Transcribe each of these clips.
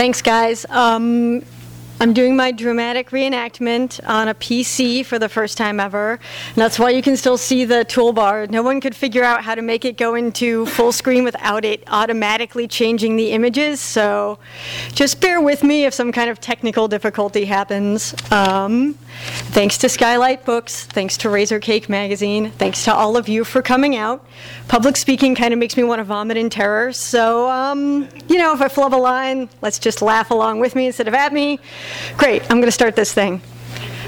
Thanks, guys. Um, I'm doing my dramatic reenactment on a PC for the first time ever. And that's why you can still see the toolbar. No one could figure out how to make it go into full screen without it automatically changing the images. So just bear with me if some kind of technical difficulty happens. Um, thanks to Skylight Books. Thanks to Razorcake Magazine. Thanks to all of you for coming out. Public speaking kind of makes me want to vomit in terror. So, um, you know, if I flub a line, let's just laugh along with me instead of at me. Great, I'm going to start this thing.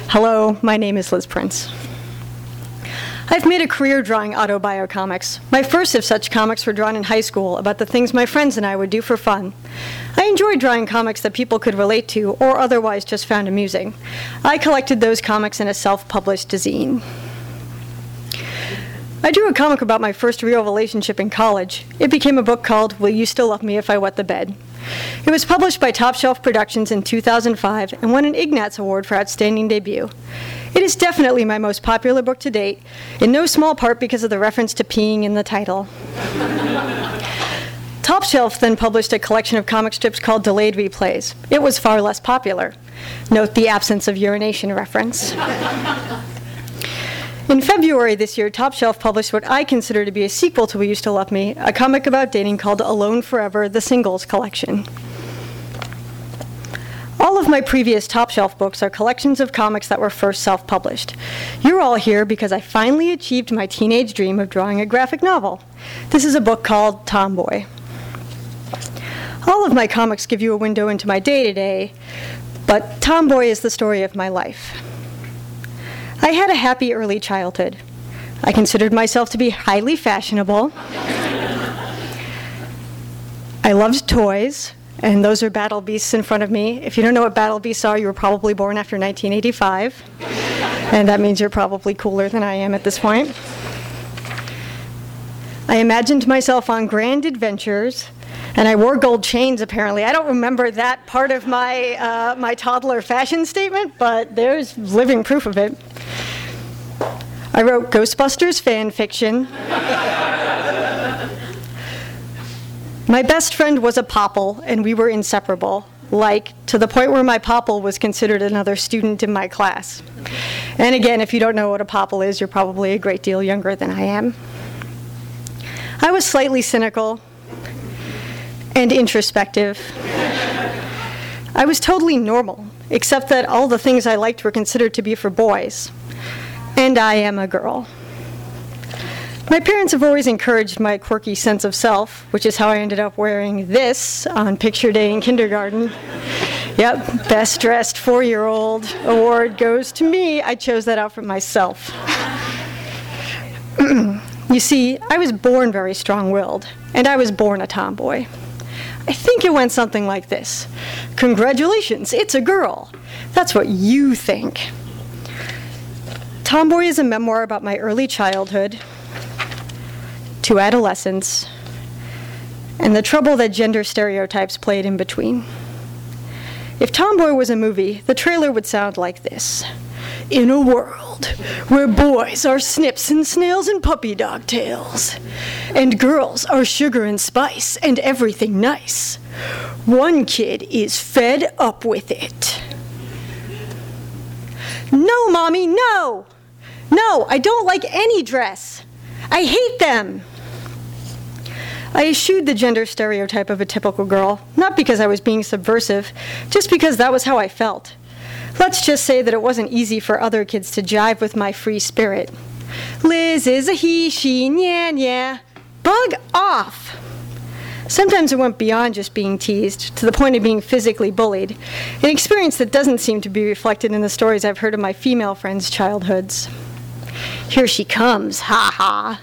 Hello, my name is Liz Prince. I've made a career drawing autobio comics. My first of such comics were drawn in high school about the things my friends and I would do for fun. I enjoyed drawing comics that people could relate to or otherwise just found amusing. I collected those comics in a self published zine. I drew a comic about my first real relationship in college. It became a book called Will You Still Love Me If I Wet the Bed? It was published by Top Shelf Productions in 2005 and won an Ignatz Award for Outstanding Debut. It is definitely my most popular book to date, in no small part because of the reference to peeing in the title. Top Shelf then published a collection of comic strips called Delayed Replays. It was far less popular. Note the absence of urination reference. In February this year, Top Shelf published what I consider to be a sequel to Will You Still Love Me, a comic about dating called Alone Forever The Singles Collection. My previous Top Shelf books are collections of comics that were first self published. You're all here because I finally achieved my teenage dream of drawing a graphic novel. This is a book called Tomboy. All of my comics give you a window into my day to day, but Tomboy is the story of my life. I had a happy early childhood. I considered myself to be highly fashionable. I loved toys, and those are battle beasts in front of me. If you don't know what battle beasts are, you were probably born after 1985, and that means you're probably cooler than I am at this point. I imagined myself on grand adventures, and I wore gold chains. Apparently, I don't remember that part of my uh, my toddler fashion statement, but there's living proof of it. I wrote Ghostbusters fan fiction. My best friend was a popple, and we were inseparable. Like, to the point where my popple was considered another student in my class. And again, if you don't know what a popple is, you're probably a great deal younger than I am. I was slightly cynical and introspective. I was totally normal, except that all the things I liked were considered to be for boys. And I am a girl. My parents have always encouraged my quirky sense of self, which is how I ended up wearing this on picture day in kindergarten. Yep, best dressed four year old award goes to me. I chose that out for myself. you see, I was born very strong willed, and I was born a tomboy. I think it went something like this Congratulations, it's a girl. That's what you think. Tomboy is a memoir about my early childhood to adolescence and the trouble that gender stereotypes played in between. If Tomboy was a movie, the trailer would sound like this In a world where boys are snips and snails and puppy dog tails, and girls are sugar and spice and everything nice, one kid is fed up with it. No, Mommy, no! No, I don't like any dress. I hate them. I eschewed the gender stereotype of a typical girl, not because I was being subversive, just because that was how I felt. Let's just say that it wasn't easy for other kids to jive with my free spirit. Liz is a he, she, yeah, yeah. Bug off! Sometimes it went beyond just being teased, to the point of being physically bullied, an experience that doesn't seem to be reflected in the stories I've heard of my female friends' childhoods. Here she comes, ha ha.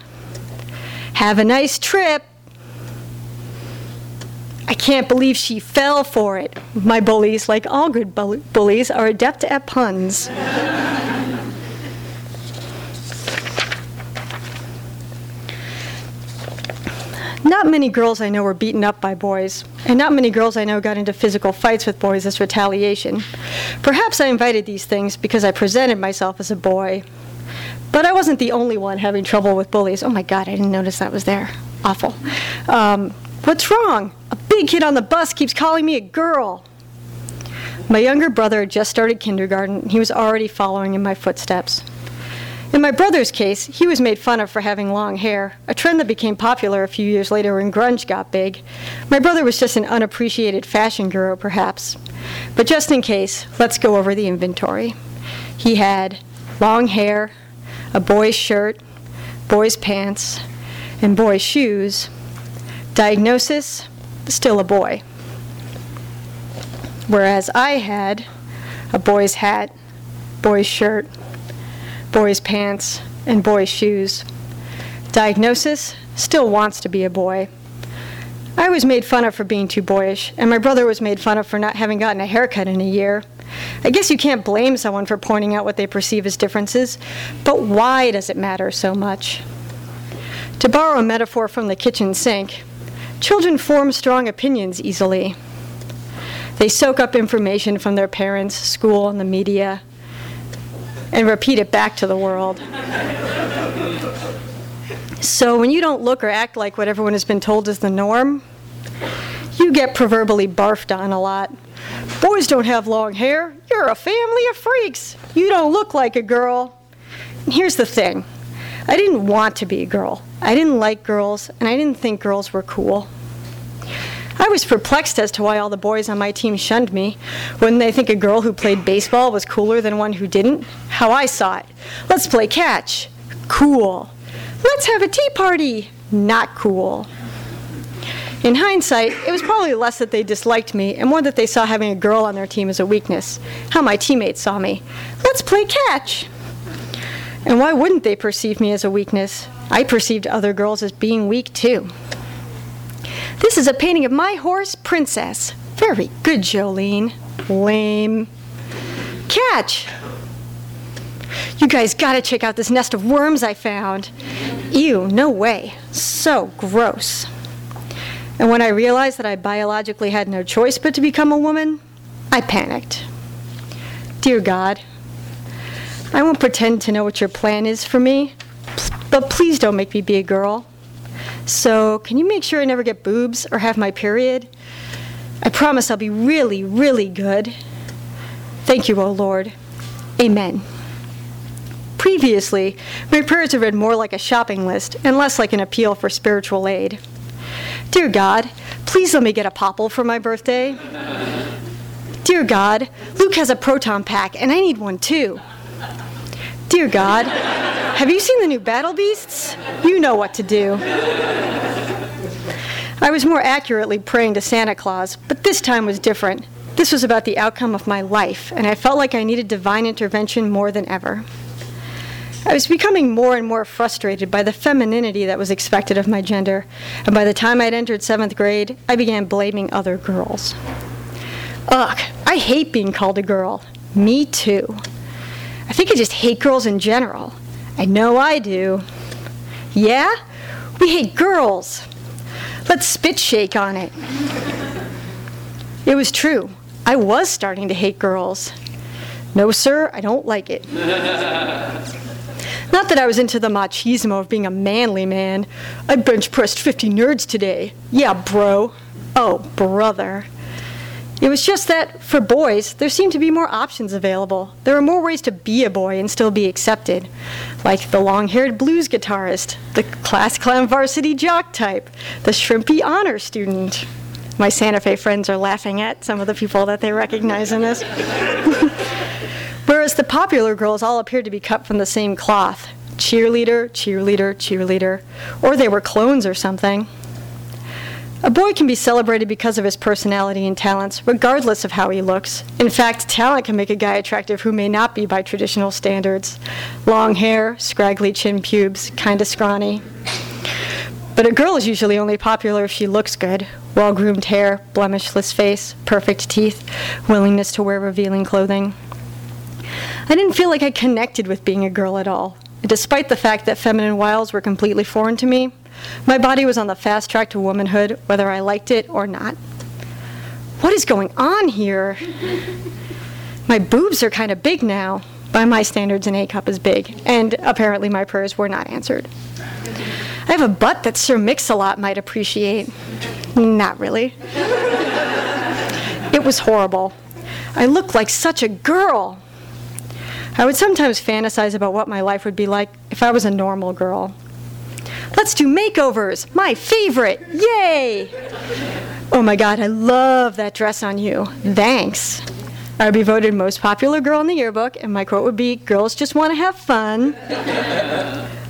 Have a nice trip. I can't believe she fell for it. My bullies, like all good bullies, are adept at puns. Not many girls I know were beaten up by boys, and not many girls I know got into physical fights with boys as retaliation. Perhaps I invited these things because I presented myself as a boy. But I wasn't the only one having trouble with bullies. Oh my god, I didn't notice that was there. Awful. Um, what's wrong? A big kid on the bus keeps calling me a girl. My younger brother had just started kindergarten. He was already following in my footsteps. In my brother's case, he was made fun of for having long hair, a trend that became popular a few years later when grunge got big. My brother was just an unappreciated fashion guru, perhaps. But just in case, let's go over the inventory. He had long hair, a boy's shirt, boy's pants, and boy's shoes. Diagnosis still a boy. Whereas I had a boy's hat, boy's shirt, boy's pants, and boy's shoes. Diagnosis still wants to be a boy. I was made fun of for being too boyish, and my brother was made fun of for not having gotten a haircut in a year. I guess you can't blame someone for pointing out what they perceive as differences, but why does it matter so much? To borrow a metaphor from the kitchen sink, children form strong opinions easily. They soak up information from their parents, school, and the media and repeat it back to the world. So when you don't look or act like what everyone has been told is the norm, you get proverbially barfed on a lot. Boys don't have long hair. You're a family of freaks. You don't look like a girl. And here's the thing I didn't want to be a girl. I didn't like girls, and I didn't think girls were cool. I was perplexed as to why all the boys on my team shunned me. Wouldn't they think a girl who played baseball was cooler than one who didn't? How I saw it. Let's play catch. Cool. Let's have a tea party. Not cool. In hindsight, it was probably less that they disliked me and more that they saw having a girl on their team as a weakness. How my teammates saw me. Let's play catch. And why wouldn't they perceive me as a weakness? I perceived other girls as being weak too. This is a painting of my horse, Princess. Very good, Jolene. Lame. Catch! You guys gotta check out this nest of worms I found. Ew, no way. So gross. And when I realized that I biologically had no choice but to become a woman, I panicked. Dear God, I won't pretend to know what your plan is for me, but please don't make me be a girl. So, can you make sure I never get boobs or have my period? I promise I'll be really, really good. Thank you, O Lord. Amen. Previously, my prayers have read more like a shopping list and less like an appeal for spiritual aid. Dear God, please let me get a popple for my birthday. Dear God, Luke has a proton pack and I need one too. Dear God, have you seen the new Battle Beasts? You know what to do. I was more accurately praying to Santa Claus, but this time was different. This was about the outcome of my life, and I felt like I needed divine intervention more than ever. I was becoming more and more frustrated by the femininity that was expected of my gender, and by the time I'd entered seventh grade, I began blaming other girls. Ugh, I hate being called a girl. Me too. I think I just hate girls in general. I know I do. Yeah? We hate girls. Let's spit shake on it. It was true. I was starting to hate girls. No, sir, I don't like it. Not that I was into the machismo of being a manly man. I bench pressed 50 nerds today. Yeah, bro. Oh, brother. It was just that, for boys, there seemed to be more options available. There were more ways to be a boy and still be accepted. Like the long haired blues guitarist, the class clown varsity jock type, the shrimpy honor student. My Santa Fe friends are laughing at some of the people that they recognize in this. Whereas the popular girls all appeared to be cut from the same cloth cheerleader, cheerleader, cheerleader, or they were clones or something. A boy can be celebrated because of his personality and talents, regardless of how he looks. In fact, talent can make a guy attractive who may not be by traditional standards. Long hair, scraggly chin pubes, kinda scrawny. But a girl is usually only popular if she looks good well groomed hair, blemishless face, perfect teeth, willingness to wear revealing clothing. I didn't feel like I connected with being a girl at all. Despite the fact that feminine wiles were completely foreign to me, my body was on the fast track to womanhood, whether I liked it or not. What is going on here? My boobs are kind of big now. By my standards, an A cup is big, and apparently my prayers were not answered. I have a butt that Sir Mix-a-Lot might appreciate. Not really. It was horrible. I looked like such a girl. I would sometimes fantasize about what my life would be like if I was a normal girl. Let's do makeovers! My favorite! Yay! Oh my god, I love that dress on you. Thanks. I would be voted most popular girl in the yearbook, and my quote would be Girls just want to have fun.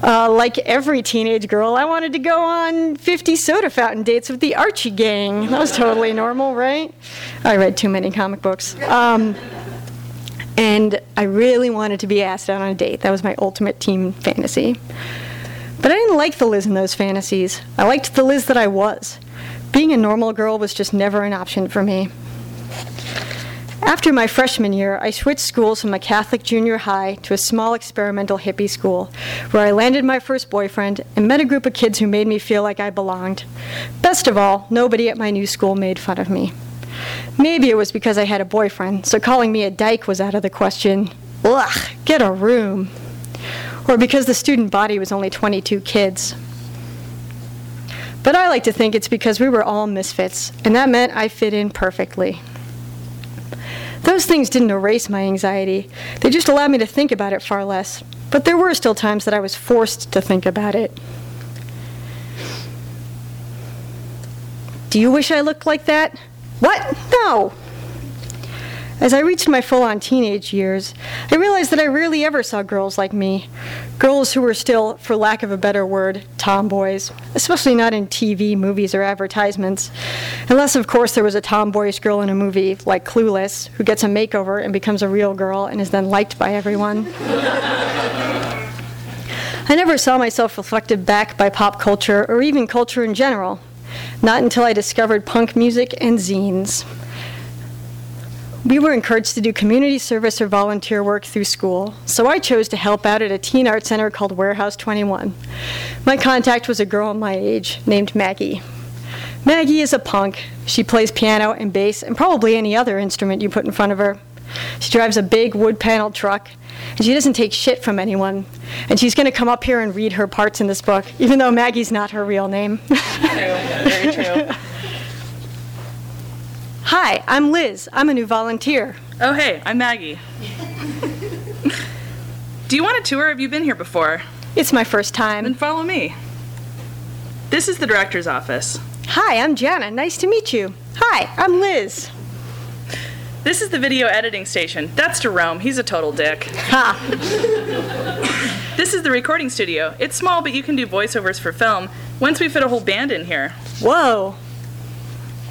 Uh, like every teenage girl, I wanted to go on 50 soda fountain dates with the Archie gang. That was totally normal, right? I read too many comic books. Um, and I really wanted to be asked out on a date. That was my ultimate teen fantasy. But I didn't like the Liz in those fantasies. I liked the Liz that I was. Being a normal girl was just never an option for me. After my freshman year, I switched schools from a Catholic junior high to a small experimental hippie school, where I landed my first boyfriend and met a group of kids who made me feel like I belonged. Best of all, nobody at my new school made fun of me. Maybe it was because I had a boyfriend, so calling me a dyke was out of the question. Ugh, get a room. Or because the student body was only 22 kids. But I like to think it's because we were all misfits, and that meant I fit in perfectly. Those things didn't erase my anxiety, they just allowed me to think about it far less. But there were still times that I was forced to think about it. Do you wish I looked like that? What? No! As I reached my full on teenage years, I realized that I rarely ever saw girls like me. Girls who were still, for lack of a better word, tomboys, especially not in TV, movies, or advertisements. Unless, of course, there was a tomboyish girl in a movie like Clueless who gets a makeover and becomes a real girl and is then liked by everyone. I never saw myself reflected back by pop culture or even culture in general. Not until I discovered punk music and zines. We were encouraged to do community service or volunteer work through school, so I chose to help out at a teen art center called Warehouse 21. My contact was a girl my age named Maggie. Maggie is a punk. She plays piano and bass and probably any other instrument you put in front of her. She drives a big wood paneled truck, and she doesn't take shit from anyone. And she's going to come up here and read her parts in this book, even though Maggie's not her real name. True, very true. Hi, I'm Liz. I'm a new volunteer. Oh, hey, I'm Maggie. Do you want a tour? Have you been here before? It's my first time. Then follow me. This is the director's office. Hi, I'm Jana. Nice to meet you. Hi, I'm Liz. This is the video editing station. That's Jerome. He's a total dick. Ha! This is the recording studio. It's small, but you can do voiceovers for film once we fit a whole band in here. Whoa.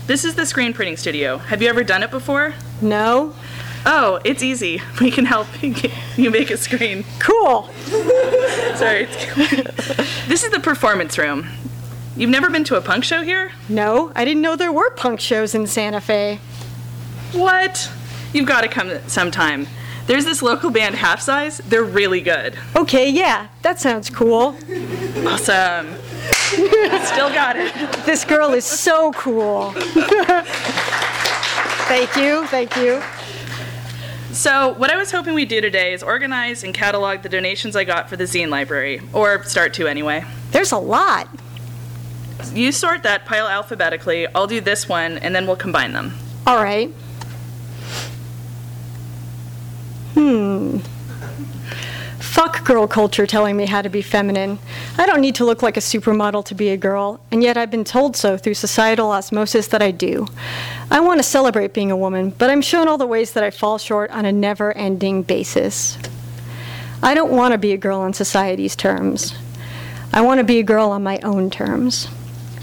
This is the screen printing studio. Have you ever done it before? No? Oh, it's easy. We can help you make a screen. Cool. Sorry. this is the performance room. You've never been to a punk show here? No, I didn't know there were punk shows in Santa Fe. What? You've got to come sometime. There's this local band, Half Size. They're really good. Okay, yeah, that sounds cool. Awesome. Still got it. This girl is so cool. thank you, thank you. So, what I was hoping we'd do today is organize and catalog the donations I got for the zine library, or start to anyway. There's a lot. You sort that pile alphabetically, I'll do this one, and then we'll combine them. All right. Hmm. Girl culture telling me how to be feminine. I don't need to look like a supermodel to be a girl, and yet I've been told so through societal osmosis that I do. I want to celebrate being a woman, but I'm shown all the ways that I fall short on a never ending basis. I don't want to be a girl on society's terms. I want to be a girl on my own terms.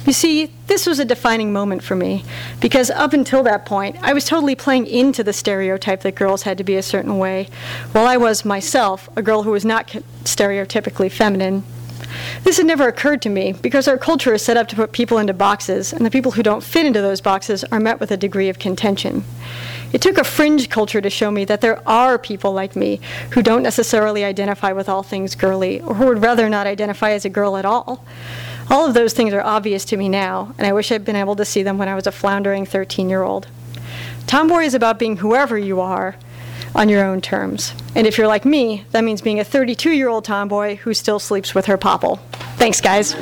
You see, this was a defining moment for me because up until that point, I was totally playing into the stereotype that girls had to be a certain way, while I was myself a girl who was not stereotypically feminine. This had never occurred to me because our culture is set up to put people into boxes, and the people who don't fit into those boxes are met with a degree of contention. It took a fringe culture to show me that there are people like me who don't necessarily identify with all things girly, or who would rather not identify as a girl at all. All of those things are obvious to me now, and I wish I'd been able to see them when I was a floundering 13 year old. Tomboy is about being whoever you are on your own terms. And if you're like me, that means being a 32 year old tomboy who still sleeps with her popple. Thanks, guys.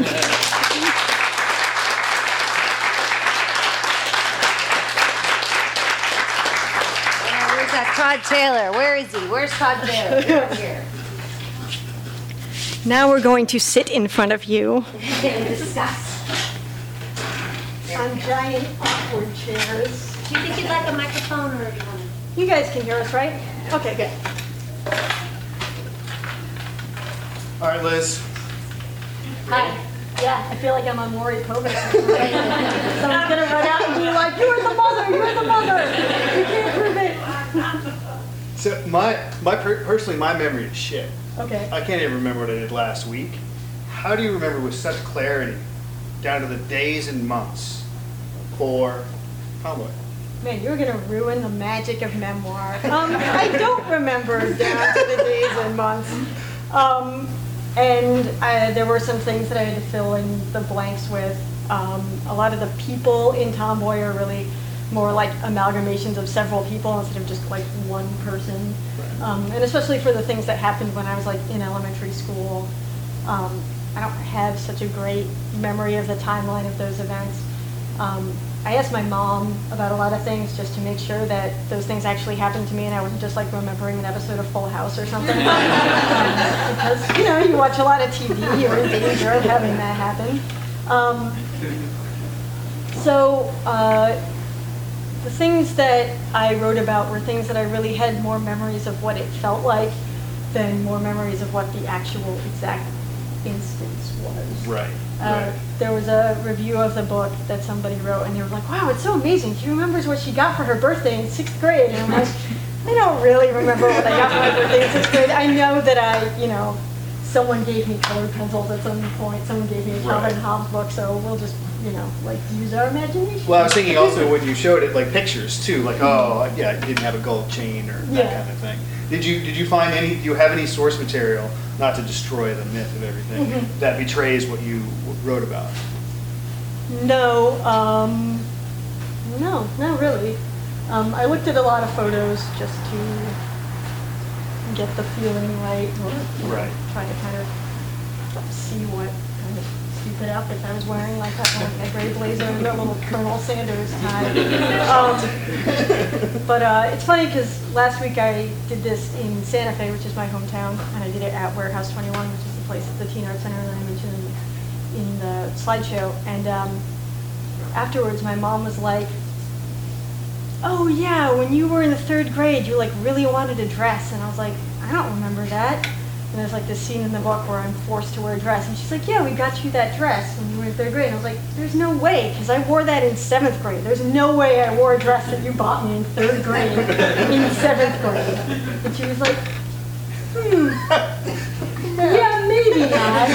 Where's that Todd Taylor? Where is he? Where's Todd Taylor? Here. Now we're going to sit in front of you Discuss. on giant awkward chairs. Do you think you'd like a microphone or do you want to? You guys can hear us, right? Okay, good. All right, Liz. Hi. Yeah, I feel like I'm on Maury Povich. Someone's gonna run out and be like, "You are the mother. You are the mother. You can't prove it." So my my per- personally my memory is shit. Okay. I can't even remember what I did last week. How do you remember with such clarity, down to the days and months, for Tomboy? Man, you're gonna ruin the magic of memoir. Um, I don't remember down to the days and months. Um, and I, there were some things that I had to fill in the blanks with. Um, a lot of the people in Tomboy are really more like amalgamations of several people instead of just like one person. Um, and especially for the things that happened when I was like in elementary school. Um, I don't have such a great memory of the timeline of those events. Um, I asked my mom about a lot of things just to make sure that those things actually happened to me and I wasn't just like remembering an episode of Full House or something. Um, because, you know, you watch a lot of TV, you're in danger of having that happen. Um, so, uh, the things that I wrote about were things that I really had more memories of what it felt like than more memories of what the actual exact instance was. Right. Uh, there was a review of the book that somebody wrote, and they were like, "Wow, it's so amazing! She remembers what she got for her birthday in sixth grade." And I'm like, "I don't really remember what I got for my birthday in sixth grade. I know that I, you know, someone gave me colored pencils at some point. Someone gave me a Calvin Right. Hobbes book, so we'll just, you know, like use our imagination." Well, I was thinking also when you showed it, like pictures too, like oh yeah, it didn't have a gold chain or that Yeah. kind of thing. Did you did you find any? Do you have any source material, not to destroy the myth of everything, Mhm. that betrays what you wrote about? No, um, no, not really. Um, I looked at a lot of photos just to get the feeling right, or Right. try to kind of see what kind of stupid outfit I was wearing, like that one, that gray blazer and that little Colonel Sanders tie. Um, but uh, it's funny because last week I did this in Santa Fe, which is my hometown, and I did it at Warehouse 21, which is the place at the Teen Art Center that I mentioned in, in the slideshow. And um, afterwards, my mom was like, "Oh yeah, when you were in the third grade, you like really wanted a dress," and I was like, "I don't remember that." And there's like this scene in the book where I'm forced to wear a dress, and she's like, "Yeah, we got you that dress when you were in third grade." And I was like, "There's no way, because I wore that in seventh grade. There's no way I wore a dress that you bought me in third grade in seventh grade." And she was like, "Hmm, yeah, maybe not."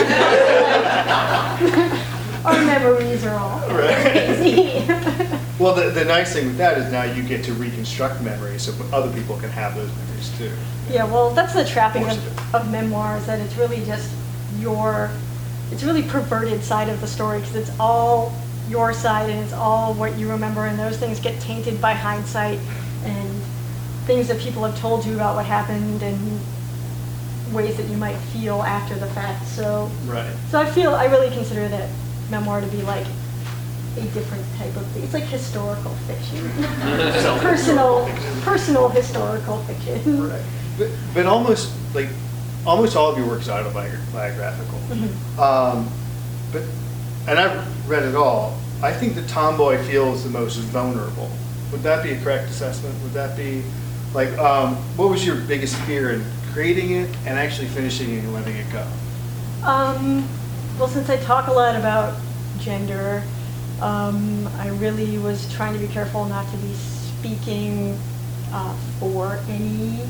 Our memories are all crazy. Well, the, the nice thing with that is now you get to reconstruct memories so other people can have those memories too. Yeah, well, that's the trapping of of, memoirs, that it's really just your, it's really perverted side of the story, because it's all your side and it's all what you remember, and those things get tainted by hindsight and things that people have told you about what happened and ways that you might feel after the fact. So, Right. so I feel, I really consider that memoir to be like a different type of, it's like historical fiction. personal, personal historical fiction. Right. But, but almost like almost all of your work is autobiographical. Mhm. Um, but and I've read it all. I think the Tomboy feels the most vulnerable. Would that be a correct assessment? Would that be like um, what was your biggest fear in creating it and actually finishing it and letting it go? Um, well, since I talk a lot about gender, um, I really was trying to be careful not to be speaking uh, for any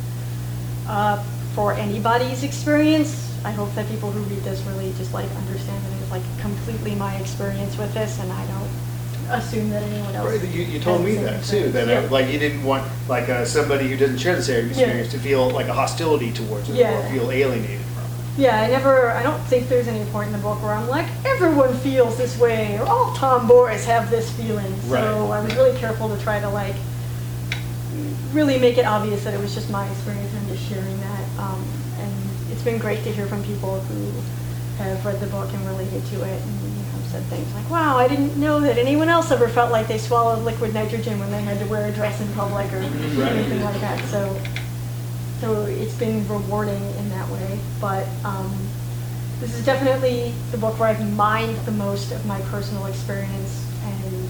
uh, for anybody's experience I hope that people who read this really just like understand that it was like completely my experience with this, and I don't assume that anyone else. Right, You, you told me that too, that Yeah. uh, like you didn't want like uh, somebody who doesn't share the same experience to feel like a hostility towards it or feel alienated. Yeah, I never, I don't think there's any point in the book where I'm like, everyone feels this way, or all tomboys have this feeling. So I was really careful to try to like, really make it obvious that it was just my experience and just sharing that. Um, and it's been great to hear from people who have read the book and related to it and you know, said things like, wow, I didn't know that anyone else ever felt like they swallowed liquid nitrogen when they had to wear a dress in public or anything like that. So so it's been rewarding in that way. But um, this is definitely the book where I've mined the most of my personal experience, and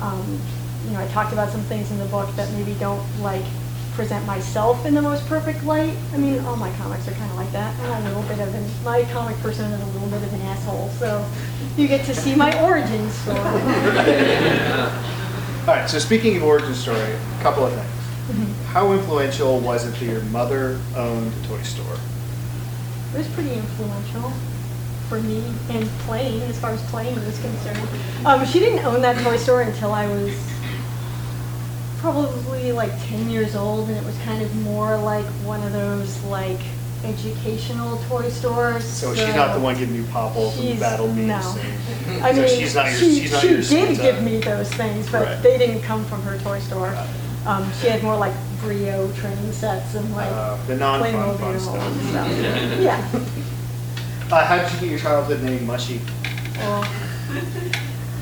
um, you know, I talked about some things in the book that maybe don't like present myself in the most perfect light. I mean, all my comics are kind of like that. I'm a little bit of an my comic person is a little bit of an asshole, so you get to see my origin story. All right, so speaking of origin story, a couple of things. Mm-hmm. How influential was it that your mother owned a toy store? It was pretty influential for me in playing, as far as playing was concerned. Um, she didn't own that toy store until I was probably like 10 years old, and it was kind of more like one of those like educational toy stores. So she's not the one giving you popples and battle beasts. no. and- I so mean, she's not your, she, she's not she did give me those things, but Right. they didn't come from her toy store. Got Um, she had more like Brio train sets and like Uh, the non-fun, Playmobil fun and stuff. stuff. Yeah. Uh, how did you get your childhood name Mushy? Well,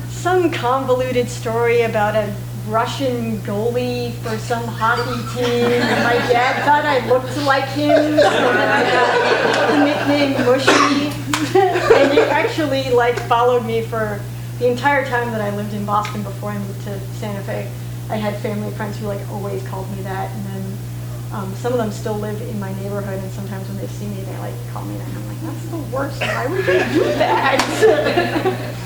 some convoluted story about a Russian goalie for some hockey team. and My dad thought I looked like him, so then I got the nickname Mushy. and it actually like followed me for the entire time that I lived in Boston before I moved to Santa Fe. I had family friends who like always called me that, and then um, some of them still live in my neighborhood, and sometimes when they see me, they like call me that. And I'm like, that's the worst. Why would you do that?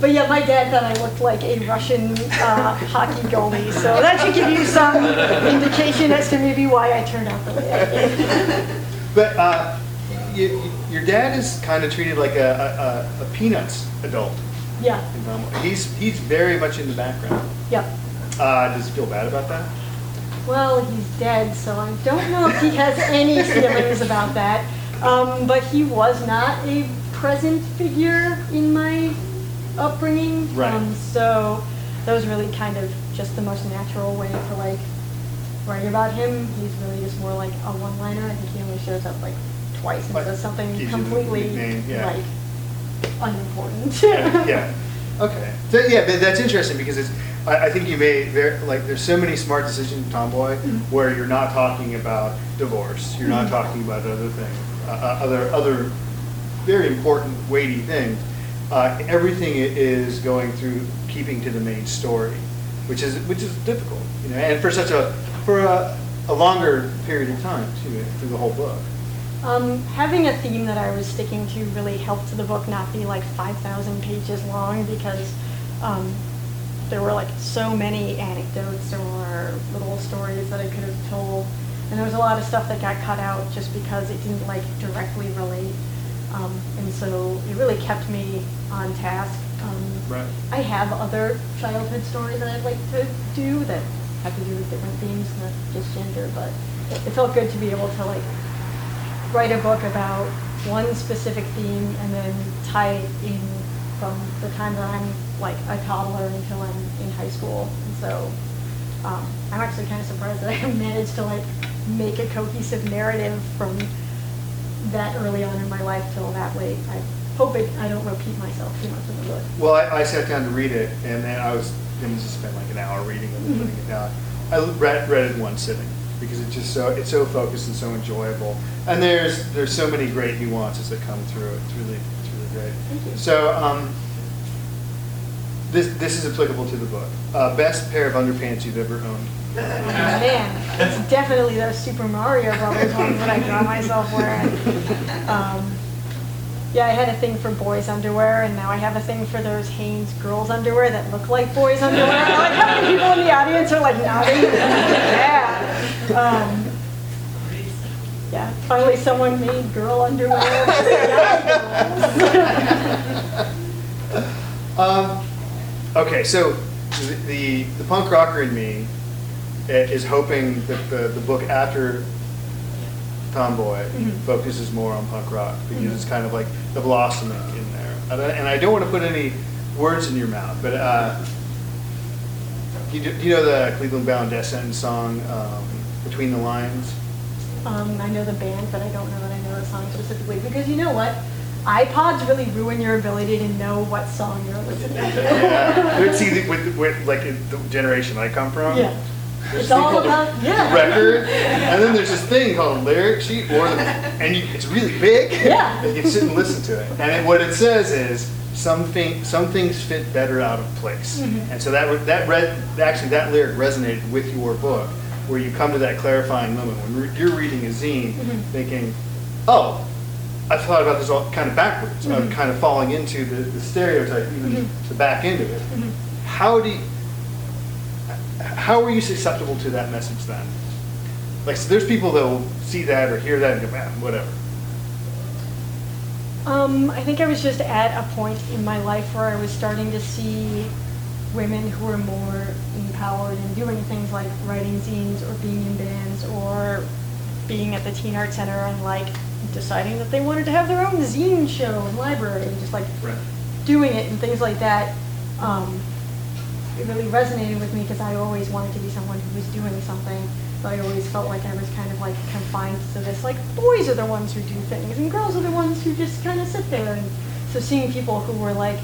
but yeah, my dad thought I looked like a Russian uh, hockey goalie, so that should give you some indication as to maybe why I turned out the way I did. But uh, you, you- your dad is kind of treated like a, a, a, a peanuts adult. Yeah. He's he's very much in the background. yep. Uh, does he feel bad about that? Well, he's dead, so I don't know if he has any feelings about that. Um, but he was not a present figure in my upbringing. Right. Um, so that was really kind of just the most natural way to like write about him. He's really just more like a one-liner. I think he only shows up like twice and Like, says something gives you the completely nickname, yeah. like unimportant. yeah. yeah. Okay. So, yeah, but that's interesting because it's. I, I think you made very like. There's so many smart decisions, in Tomboy, Mm-hmm. where you're not talking about divorce. You're not talking about other things, uh, uh, other other very important, weighty things. Uh, everything is going through keeping to the main story, which is which is difficult, you know, and for such a for a, a longer period of time too, through the whole book. Um, having a theme that I was sticking to really helped the book not be like 5,000 pages long because um, there were like so many anecdotes or little stories that I could have told. And there was a lot of stuff that got cut out just because it didn't like directly relate. Um, and so it really kept me on task. Um, Right. I have other childhood stories that I'd like to do that have to do with different themes, not just gender, but it, it felt good to be able to like write a book about one specific theme and then tie it in from the time that I'm like a toddler until I'm in high school. And so um, I'm actually kind of surprised that I managed to like make a cohesive narrative from that early on in my life till that late. I hope it, I don't repeat myself too much in the book. Well, I, I sat down to read it, and then I was going to spend like an hour reading it and putting it down. I read, read it in one sitting because it's just so it's so focused and so enjoyable. And there's there's so many great nuances that come through. it's really great. So um, this this is applicable to the book. Uh, best pair of underpants you've ever owned. Man, it's definitely those Super Mario Brothers ones that I draw myself wearing. Um, yeah, I had a thing for boys' underwear, and now I have a thing for those Hanes girls' underwear that look like boys' underwear. I like how many people in the audience are like nodding. Yeah. Um, Yeah, finally someone made girl underwear. Um, okay, so the, the the punk rocker in me is hoping that the, the book after Tomboy focuses more on punk rock because it's kind of like the blossoming in there. And I, don't want to put any words in your mouth, but uh, you, do, do you know the Cleveland Bound Death Sentence song um, "Between the Lines"? Um, I know the band, but I don't know that I know the song specifically, because you know what? iPods really ruin your ability to know what song you're listening to. Yeah. But See, with, with like the generation I come from, Yeah. There's It's all about- the yeah. record, and then there's this thing called a lyric sheet, or the, and you, it's really big. Yeah. And you sit and listen to it, and it, what it says is some thing, some things fit better out of place, Mm-hmm. and so that that read actually that lyric resonated with your book, where you come to that clarifying moment when re- you're reading a zine, Mm-hmm. thinking, oh. I've thought about this all kind of backwards. I'm Mm-hmm. kind of falling into the, the stereotype, even the back end of it. Mm-hmm. How do you, how are you susceptible to that message then? Like, so there's people that will see that or hear that and go, man, whatever. Um, I think I was just at a point in my life where I was starting to see women who were more empowered and doing things like writing zines or being in bands or being at the Teen Art Center and like deciding that they wanted to have their own zine show and library and just like Right. doing it and things like that. Um, it really resonated with me because I always wanted to be someone who was doing something. But I always felt like I was kind of like confined to this. Like boys are the ones who do things, and girls are the ones who just kind of sit there. And so seeing people who were like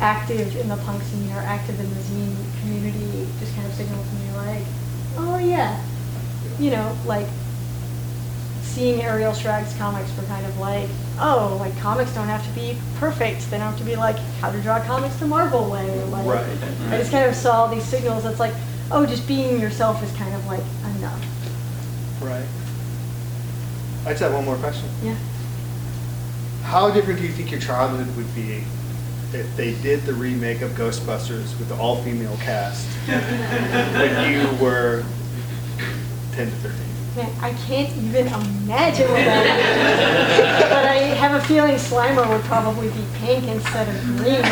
active in the punk scene or active in the zine community just kind of signaled to me like, oh yeah, you know, like seeing Ariel Schrag's comics were kind of like, oh, like comics don't have to be perfect. They don't have to be like how to draw comics the Marvel way. Or like, Right. I just kind of saw these signals. That's like, oh, just being yourself is kind of like enough. Right. I just have one more question. Yeah. How different do you think your childhood would be if they did the remake of Ghostbusters with the all-female cast when you were 10 to 13? Man, I can't even imagine what that is. but I have a feeling Slimer would probably be pink instead of green.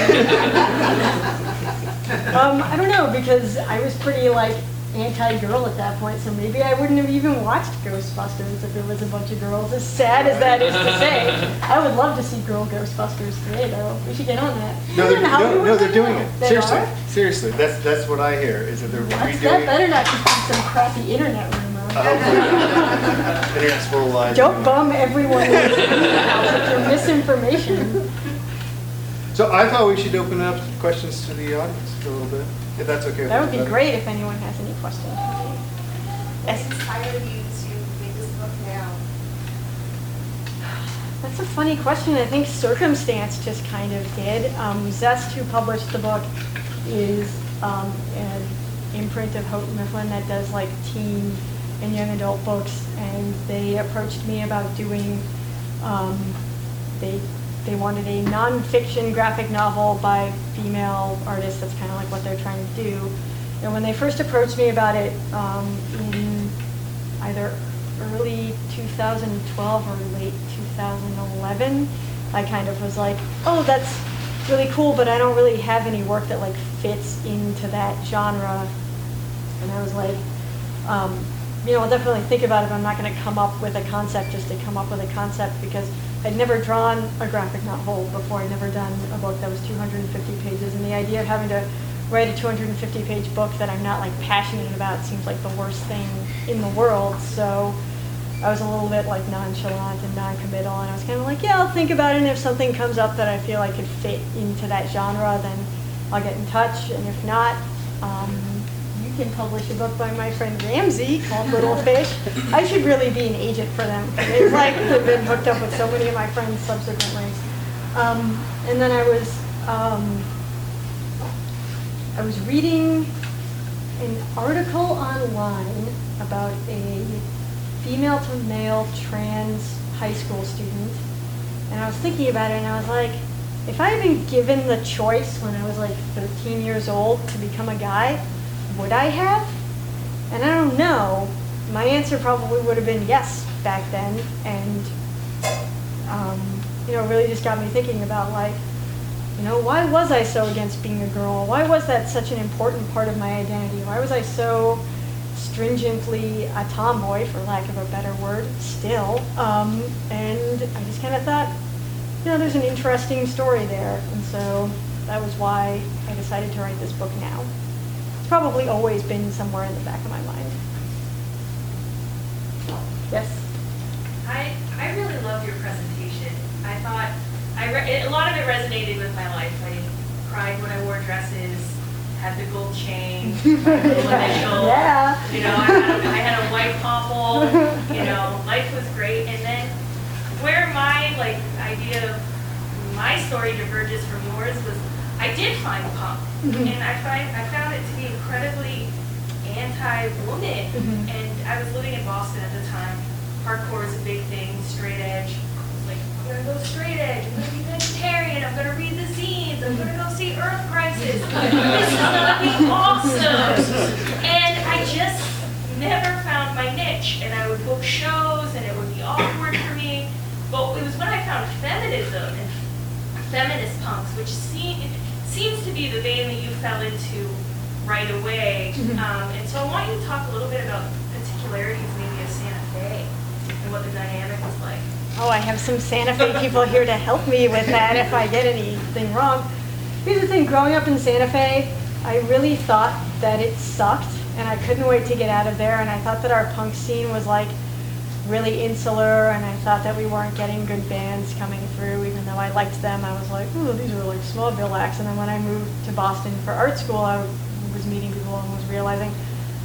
um, I don't know because I was pretty like anti-girl at that point, so maybe I wouldn't have even watched Ghostbusters if there was a bunch of girls. As sad as that is to say, I would love to see girl Ghostbusters today, though. We should get on that. No, they're, no, no, they're doing it. They Seriously. are? Seriously. That's, that's what I hear, is that they're That's, redoing that it. better not just be some crappy internet rumor. I hope the Internet's full of lies. Don't bum everyone with your misinformation. So I thought we should open up questions to the audience for a little bit, if that's okay with That would be everybody. great if anyone has any questions. What Yes. inspired you to make this book now? That's a funny question. I think circumstance just kind of did. Um, Zest, who published the book, is um, an imprint of Houghton Mifflin that does like teen and young adult books, and they approached me about doing. Um, they they wanted a nonfiction graphic novel by female artists. That's kind of like what they're trying to do. And when they first approached me about it um, in either early 2012 or late 2011, I kind of was like, oh, that's really cool, but I don't really have any work that like fits into that genre. And I was like, um, you know, I'll definitely think about it, but I'm not going to come up with a concept just to come up with a concept because I'd never drawn a graphic novel before. I'd never done a book that was 250 pages, and the idea of having to write a 250 page book that I'm not like passionate about seems like the worst thing in the world. So I was a little bit like nonchalant and non-committal, and I was kind of like, yeah, I'll think about it, and if something comes up that I feel I could fit into that genre, then I'll get in touch, and if not, um, can publish a book by my friend Ramsey called Little Fish. I should really be an agent for them. It's like they've been hooked up with so many of my friends subsequently. Um, and then I was, um, I was reading an article online about a female to male trans high school student. And I was thinking about it and I was like, if I had been given the choice when I was like 13 years old to become a guy, would I have? And I don't know. My answer probably would have been yes, back then, and um, you know, really just got me thinking about like, you know, why was I so against being a girl? Why was that such an important part of my identity? Why was I so stringently a tomboy, for lack of a better word, still? Um, and I just kind of thought, you know, there's an interesting story there, and so that was why I decided to write this book now. Probably always been somewhere in the back of my mind. Yes. I, I really loved your presentation. I thought, I re- it, a lot of it resonated with my life. I cried when I wore dresses, had the gold chain, my little initial. Yeah. You know, I had, a, I had a white pomple, you know, life was great. And then where my, like, idea of my story diverges from yours was, I did find punk. And I find, I found it to be incredibly anti-woman. Mhm. And I was living in Boston at the time. Hardcore is a big thing, straight edge. I was like, I'm gonna go straight edge. I'm gonna be vegetarian. I'm gonna read the zines. I'm gonna go see Earth Crisis. this is gonna be awesome. And I just never found my niche. And I would book shows, and it would be awkward for me. But it was when I found feminism and feminist punks, which seem, it seems to be the vein that you fell into right away. Um, and so I want you to talk a little bit about particularities maybe of Santa Fe and what the dynamic was like. Oh, I have some Santa Fe people here to help me with that if I get anything wrong. Here's the thing, growing up in Santa Fe, I really thought that it sucked and I couldn't wait to get out of there and I thought that our punk scene was like really insular and I thought that we weren't getting good bands coming through even though I liked them. I was like, ooh, these are like small bill acts. And then when I moved to Boston for art school, I was meeting people and was realizing,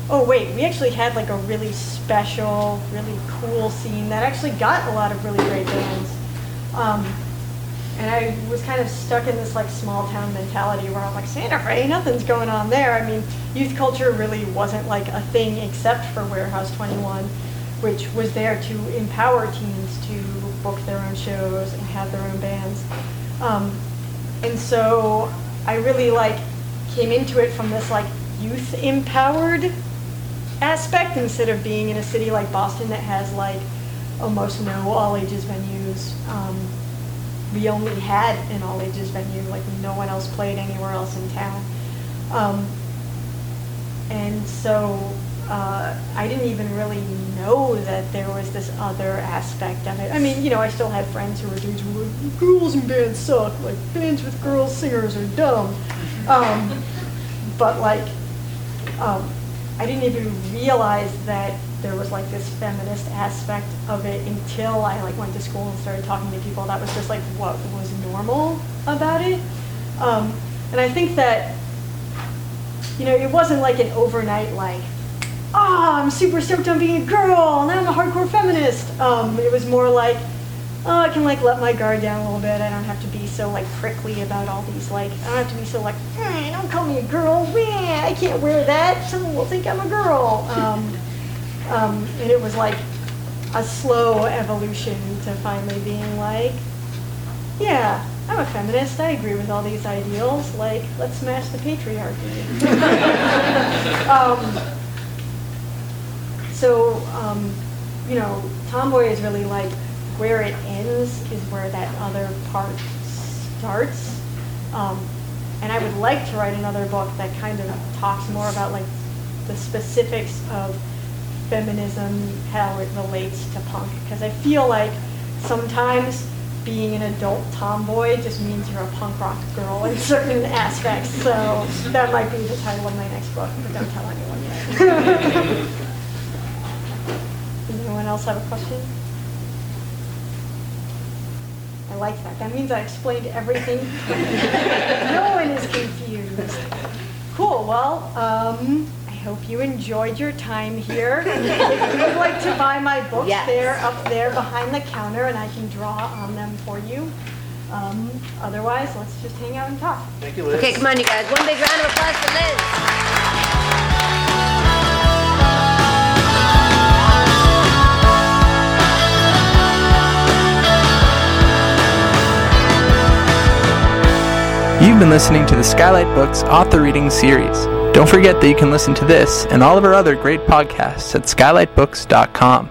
oh wait, we actually had like a really special, really cool scene that actually got a lot of really great bands. Um, and I was kind of stuck in this like small town mentality where I'm like, Santa Fe, nothing's going on there. I mean, youth culture really wasn't like a thing except for Warehouse 21, which was there to empower teens to book their own shows and have their own bands. Um, and so I really like came into it from this like youth empowered aspect instead of being in a city like Boston that has like almost no all ages venues. Um, we only had an all ages venue, like no one else played anywhere else in town. Um, and so uh, I didn't even really know that there was this other aspect of it. I mean, you know, I still had friends who were dudes who were girls in bands suck, like bands with girl singers are dumb. Um, but like, um, I didn't even realize that there was like this feminist aspect of it until I like went to school and started talking to people. That was just like what was normal about it. Um, and I think that, you know, it wasn't like an overnight like, oh, I'm super stoked on being a girl, now I'm a hardcore feminist. Um, it was more like, oh, I can like let my guard down a little bit. I don't have to be so like prickly about all these like, I don't have to be so like, "Eh, don't call me a girl, Meh, I can't wear that, someone will think I'm a girl. Um, um, and it was like a slow evolution to finally being like, yeah, I'm a feminist. I agree with all these ideals. Like, let's smash the patriarchy. um, so, um, you know, Tomboy is really like where it ends is where that other part starts. Um, and I would like to write another book that kind of talks more about like the specifics of feminism, how it relates to punk. Because I feel like sometimes being an adult tomboy just means you're a punk rock girl in certain aspects. So that might be the title of my next book, but don't tell anyone yet. Does anyone else have a question? I like that. That means I explained everything. no one is confused. Cool. Well, um, I hope you enjoyed your time here. if you would like to buy my books, Yes. they're up there behind the counter, and I can draw on them for you. Um, otherwise, let's just hang out and talk. Thank you, Liz. Okay, come on, you guys. One big round of applause for Liz. You've been listening to the Skylight Books author reading series. Don't forget that you can listen to this and all of our other great podcasts at skylightbooks.com.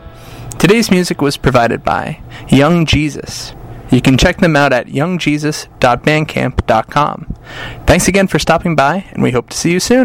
Today's music was provided by Young Jesus. You can check them out at youngjesus.bandcamp.com. Thanks again for stopping by, and we hope to see you soon.